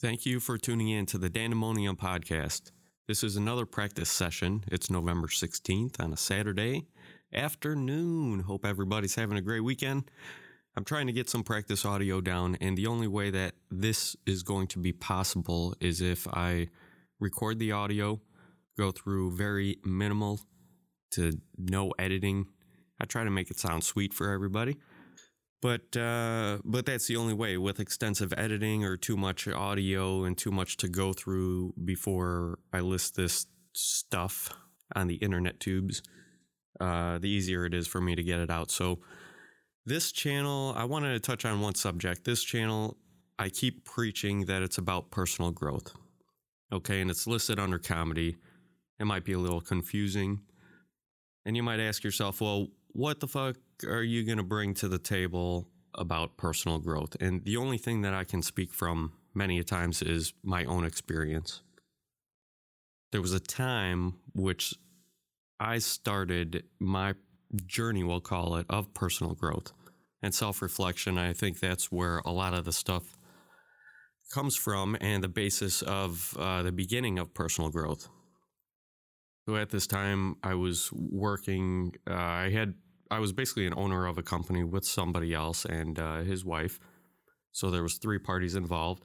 Thank you for tuning in to the Dandemonium podcast. This is another practice session. It's November 16th on a Saturday afternoon. Hope everybody's having a great weekend. I'm trying to get some practice audio down, and the only way that this is going to be possible is if I record the audio, go through very minimal to no editing. I try to make it sound sweet for everybody. But uh, but that's the only way with extensive editing or too much audio and too much to go through before I list this stuff on the internet tubes. Uh, the easier it is for me to get it out. So this channel, I wanted to touch on one subject. This channel, I keep preaching that it's about personal growth. Okay, and it's listed under comedy. It might be a little confusing. And you might ask yourself, well, what the fuck are you going to bring to the table about personal growth? And the only thing that I can speak from many a times is my own experience. There was a time which I started my journey, we'll call it, of personal growth and self reflection. I think that's where a lot of the stuff comes from and the basis of uh, the beginning of personal growth. So at this time, I was working, uh, I had I was basically an owner of a company with somebody else and uh, his wife. So there was three parties involved,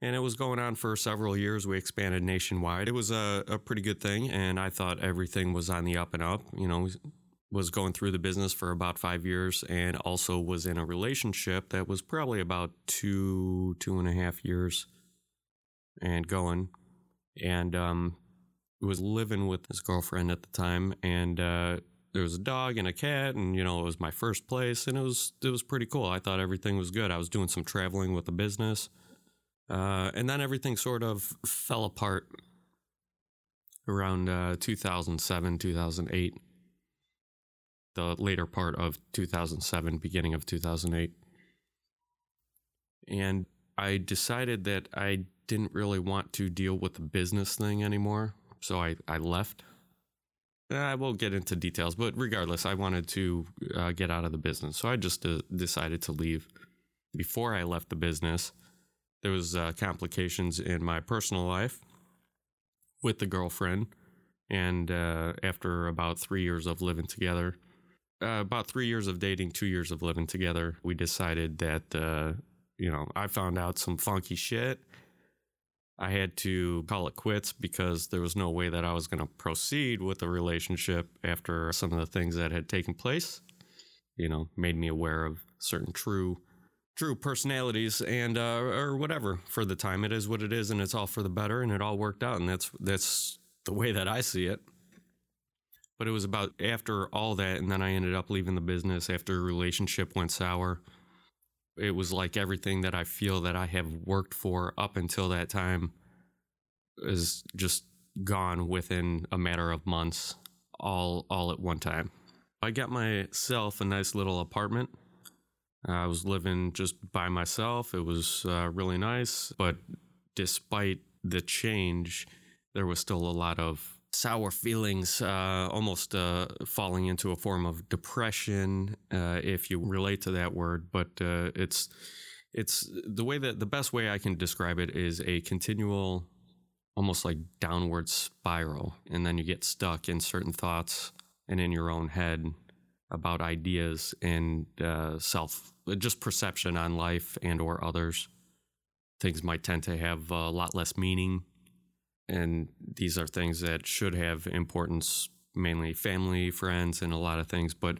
and it was going on for several years. We expanded nationwide. It was a, a pretty good thing, and I thought everything was on the up and up. You know, was going through the business for about five years, and also was in a relationship that was probably about two two and a half years, and going, and um, was living with his girlfriend at the time, and. Uh, there was a dog and a cat and you know it was my first place and it was it was pretty cool. I thought everything was good. I was doing some traveling with the business uh, and then everything sort of fell apart around uh, 2007 2008 the later part of 2007 beginning of 2008 and i decided that i didn't really want to deal with the business thing anymore so i, I left I won't get into details, but regardless, I wanted to uh, get out of the business, so I just uh, decided to leave. Before I left the business, there was uh, complications in my personal life with the girlfriend, and uh, after about three years of living together, uh, about three years of dating, two years of living together, we decided that uh, you know I found out some funky shit I had to call it quits because there was no way that I was going to proceed with the relationship after some of the things that had taken place. You know, made me aware of certain true, true personalities and uh, or whatever. For the time, it is what it is, and it's all for the better, and it all worked out, and that's that's the way that I see it. But it was about after all that, and then I ended up leaving the business after a relationship went sour it was like everything that I feel that I have worked for up until that time is just gone within a matter of months, all all at one time. I got myself a nice little apartment. I was living just by myself. It was uh, really nice, but despite the change, there was still a lot of sour feelings, uh, almost uh, falling into a form of depression, uh, if you relate to that word. But uh, it's it's the way that the best way I can describe it is a continual, almost like downward spiral, and then you get stuck in certain thoughts and in your own head about ideas and uh, self, just perception on life and or others. Things might tend to have a lot less meaning and these are things that should have importance, mainly family, friends, and a lot of things. But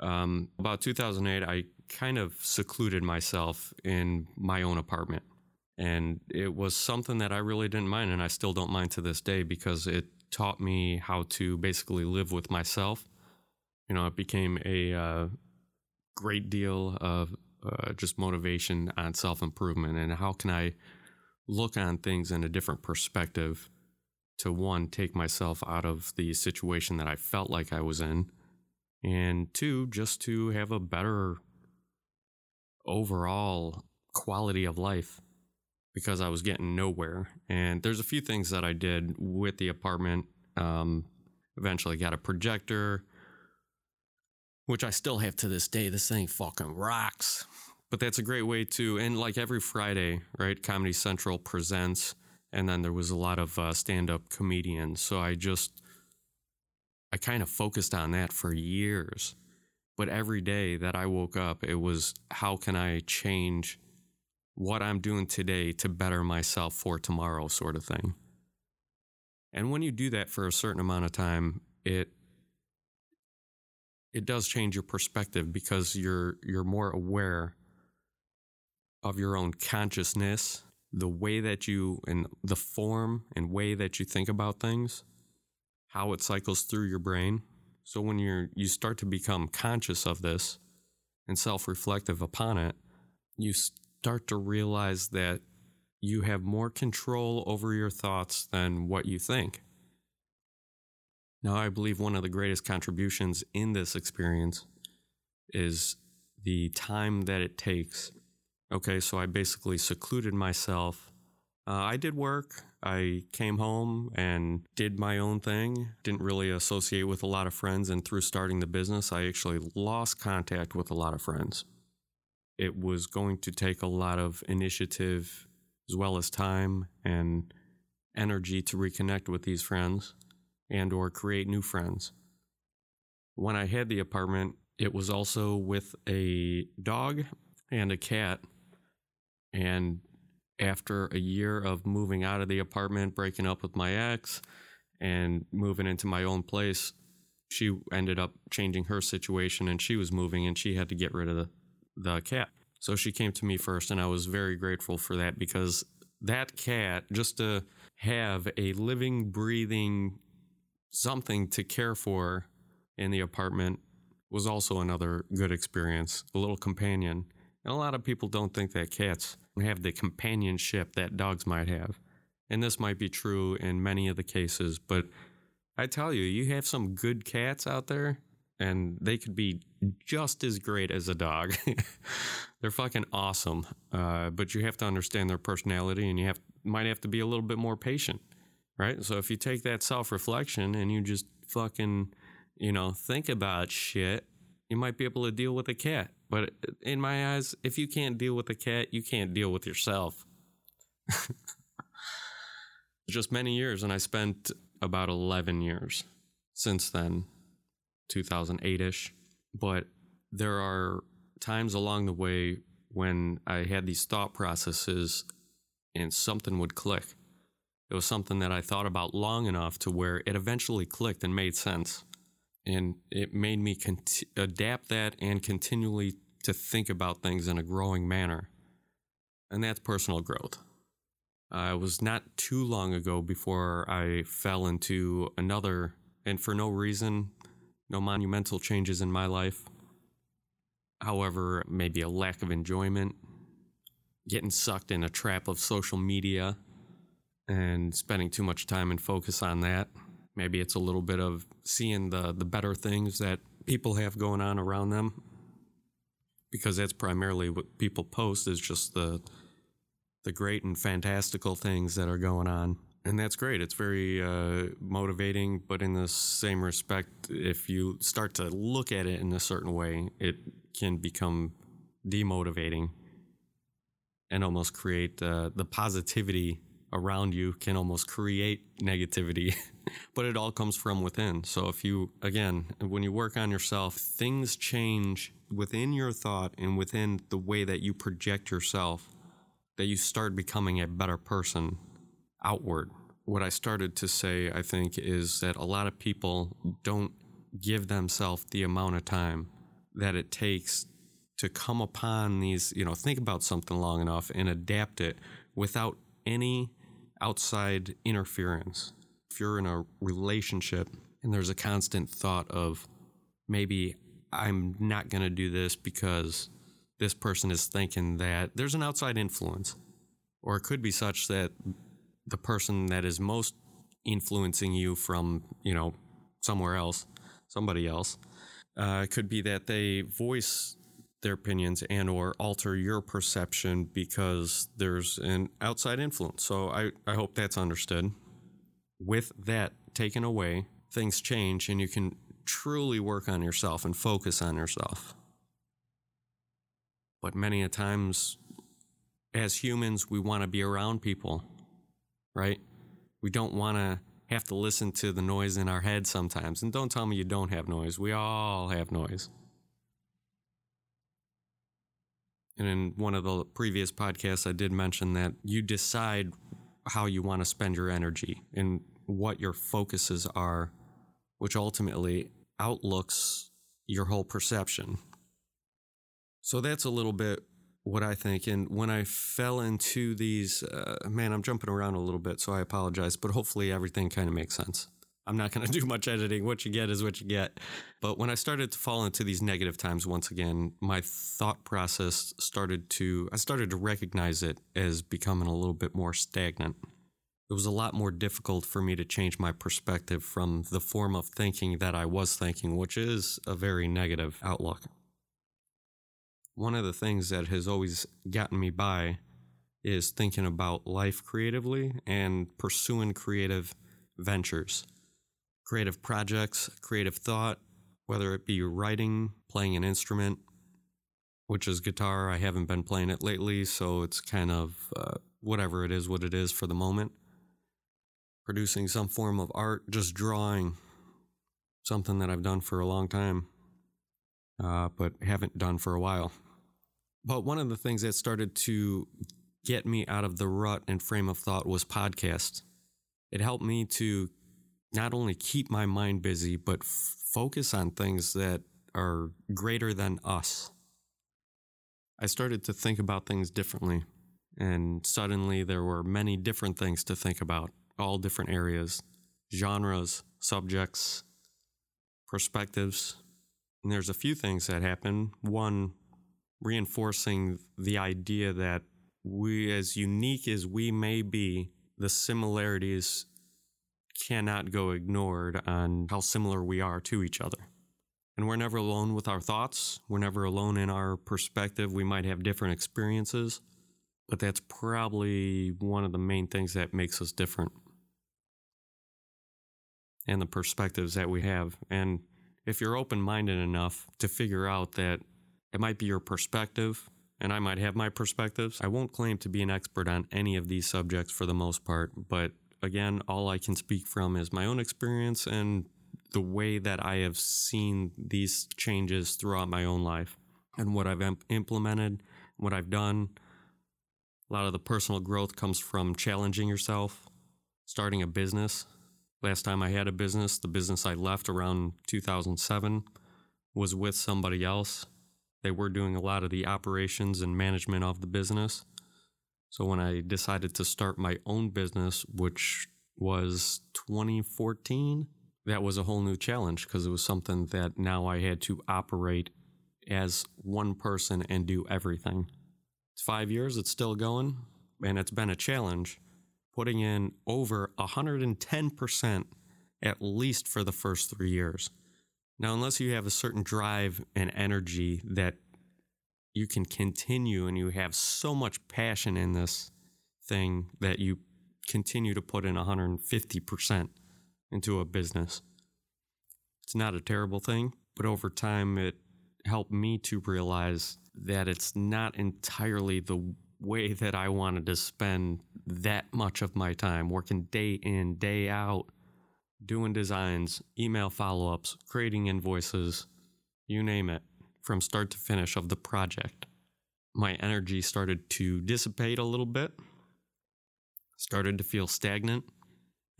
um, about 2008, I kind of secluded myself in my own apartment. And it was something that I really didn't mind, and I still don't mind to this day because it taught me how to basically live with myself. You know, it became a uh, great deal of uh, just motivation on self improvement and how can I look on things in a different perspective to one, take myself out of the situation that I felt like I was in, and two, just to have a better overall quality of life because I was getting nowhere. And there's a few things that I did with the apartment. Um, eventually got a projector, which I still have to this day. This thing fucking rocks but that's a great way to, and like every Friday, right? Comedy Central presents, and then there was a lot of uh, stand up comedians. So I just, I kind of focused on that for years. But every day that I woke up, it was how can I change what I'm doing today to better myself for tomorrow, sort of thing. And when you do that for a certain amount of time, it it does change your perspective because you're you're more aware of your own consciousness, the way that you and the form and way that you think about things, how it cycles through your brain. So when you're you start to become conscious of this and self-reflective upon it, you start to realize that you have more control over your thoughts than what you think. Now, I believe one of the greatest contributions in this experience is the time that it takes. Okay, so I basically secluded myself. Uh, I did work. I came home and did my own thing. Didn't really associate with a lot of friends. And through starting the business, I actually lost contact with a lot of friends. It was going to take a lot of initiative as well as time and energy to reconnect with these friends and or create new friends. When I had the apartment, it was also with a dog and a cat. And after a year of moving out of the apartment, breaking up with my ex, and moving into my own place, she ended up changing her situation and she was moving and she had to get rid of the, the cat. So she came to me first, and I was very grateful for that because that cat, just to have a living, breathing something to care for in the apartment, was also another good experience. A little companion. And a lot of people don't think that cats have the companionship that dogs might have. And this might be true in many of the cases, but I tell you, you have some good cats out there, and they could be just as great as a dog. They're fucking awesome, uh, but you have to understand their personality, and you have might have to be a little bit more patient, right? So if you take that self reflection and you just fucking, you know, think about shit, you might be able to deal with a cat. But in my eyes, if you can't deal with a cat, you can't deal with yourself. just many years, and I spent about 11 years since then 2008 ish. But there are times along the way when I had these thought processes and something would click. It was something that I thought about long enough to where it eventually clicked and made sense. And it made me cont- adapt that and continually to think about things in a growing manner. And that's personal growth. Uh, it was not too long ago before I fell into another, and for no reason, no monumental changes in my life. However, maybe a lack of enjoyment, getting sucked in a trap of social media and spending too much time and focus on that. Maybe it's a little bit of seeing the, the better things that people have going on around them because that's primarily what people post is just the the great and fantastical things that are going on and that's great. It's very uh, motivating, but in the same respect, if you start to look at it in a certain way, it can become demotivating and almost create uh, the positivity around you can almost create negativity, but it all comes from within. So if you, again, when you work on yourself, things change within your thought and within the way that you project yourself, that you start becoming a better person outward. What I started to say, I think, is that a lot of people don't give themselves the amount of time that it takes to come upon these, you know, think about something long enough and adapt it without any outside interference. If you're in a relationship and there's a constant thought of maybe I'm not going to do this because this person is thinking that there's an outside influence, or it could be such that the person that is most influencing you from you know somewhere else somebody else uh, it could be that they voice their opinions and or alter your perception because there's an outside influence so i, I hope that's understood with that taken away things change and you can truly work on yourself and focus on yourself But many a times, as humans, we want to be around people, right? We don't want to have to listen to the noise in our head sometimes. And don't tell me you don't have noise. We all have noise. And in one of the previous podcasts, I did mention that you decide how you want to spend your energy and what your focuses are, which ultimately outlooks your whole perception. So that's a little bit what I think. And when I fell into these, uh, man, I'm jumping around a little bit, so I apologize, but hopefully everything kind of makes sense. I'm not going to do much editing. What you get is what you get. But when I started to fall into these negative times once again, my thought process started to, I started to recognize it as becoming a little bit more stagnant. It was a lot more difficult for me to change my perspective from the form of thinking that I was thinking, which is a very negative outlook. One of the things that has always gotten me by is thinking about life creatively and pursuing creative ventures creative projects, creative thought, whether it be writing, playing an instrument, which is guitar. I haven't been playing it lately, so it's kind of uh, whatever it is, what it is for the moment. Producing some form of art, just drawing, something that I've done for a long time, uh, but haven't done for a while. But one of the things that started to get me out of the rut and frame of thought was podcasts. It helped me to not only keep my mind busy, but f- focus on things that are greater than us. I started to think about things differently, and suddenly there were many different things to think about, all different areas, genres, subjects, perspectives. And there's a few things that happen. One, reinforcing the idea that we, as unique as we may be, the similarities cannot go ignored on how similar we are to each other. And we're never alone with our thoughts. We're never alone in our perspective. We might have different experiences, but that's probably one of the main things that makes us different. And the perspectives that we have. And if you're open minded enough to figure out that it might be your perspective, and I might have my perspectives, I won't claim to be an expert on any of these subjects for the most part, but again, all I can speak from is my own experience and the way that I have seen these changes throughout my own life and what I've imp- implemented, what I've done. A lot of the personal growth comes from challenging yourself, starting a business. Last time I had a business, the business I left around 2007 was with somebody else. They were doing a lot of the operations and management of the business. So when I decided to start my own business, which was 2014, that was a whole new challenge because it was something that now I had to operate as one person and do everything. It's five years, it's still going, and it's been a challenge putting in over 110% at least for the first three years. Now, unless you have a certain drive and energy that you can continue and you have so much passion in this thing that you continue to put in 150% into a business. It's not a terrible thing, but over time it helped me to realize that it's not entirely the way that I wanted to spend that much of my time working day in, day out, doing designs, email follow ups, creating invoices, you name it from start to finish of the project. My energy started to dissipate a little bit, started to feel stagnant,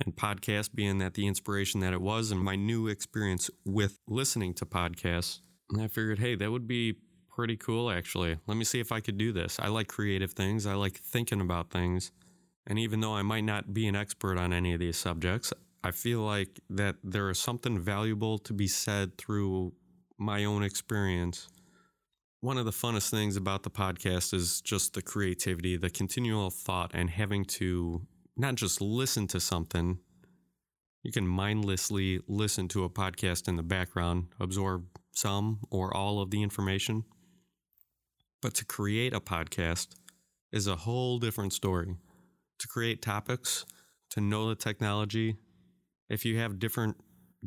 and podcast being that the inspiration that it was, and my new experience with listening to podcasts. I figured, hey, that would be pretty cool actually. Let me see if I could do this. I like creative things, I like thinking about things. And even though I might not be an expert on any of these subjects, I feel like that there is something valuable to be said through my own experience. One of the funnest things about the podcast is just the creativity, the continual thought, and having to not just listen to something. You can mindlessly listen to a podcast in the background, absorb some or all of the information. But to create a podcast is a whole different story. To create topics, to know the technology, if you have different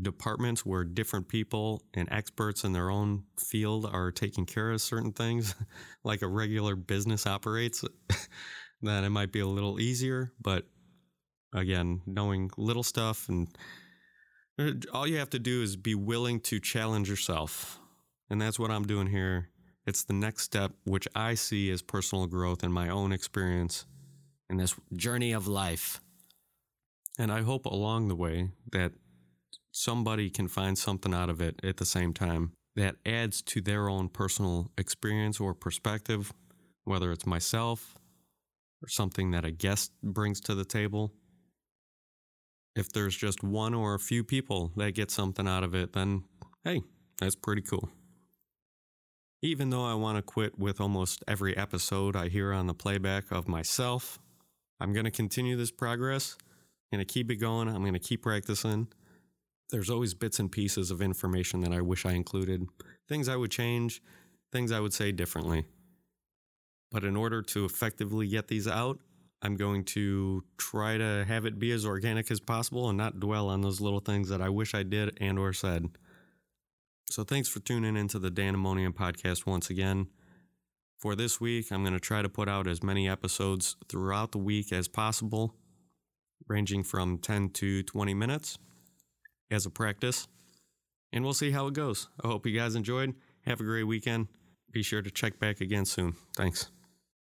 departments where different people and experts in their own field are taking care of certain things, like a regular business operates, then it might be a little easier. But again, knowing little stuff and uh, all you have to do is be willing to challenge yourself. And that's what I'm doing here. It's the next step, which I see as personal growth in my own experience in this journey of life. And I hope along the way that somebody can find something out of it at the same time that adds to their own personal experience or perspective, whether it's myself or something that a guest brings to the table. If there's just one or a few people that get something out of it, then hey, that's pretty cool. Even though I want to quit with almost every episode I hear on the playback of myself, I'm going to continue this progress. I'm going to keep it going. I'm going to keep practicing there's always bits and pieces of information that I wish I included, things I would change, things I would say differently. But in order to effectively get these out, I'm going to try to have it be as organic as possible and not dwell on those little things that I wish I did and or said. So thanks for tuning into the Danimonium podcast once again. For this week, I'm going to try to put out as many episodes throughout the week as possible, ranging from 10 to 20 minutes as a practice. And we'll see how it goes. I hope you guys enjoyed. Have a great weekend. Be sure to check back again soon. Thanks.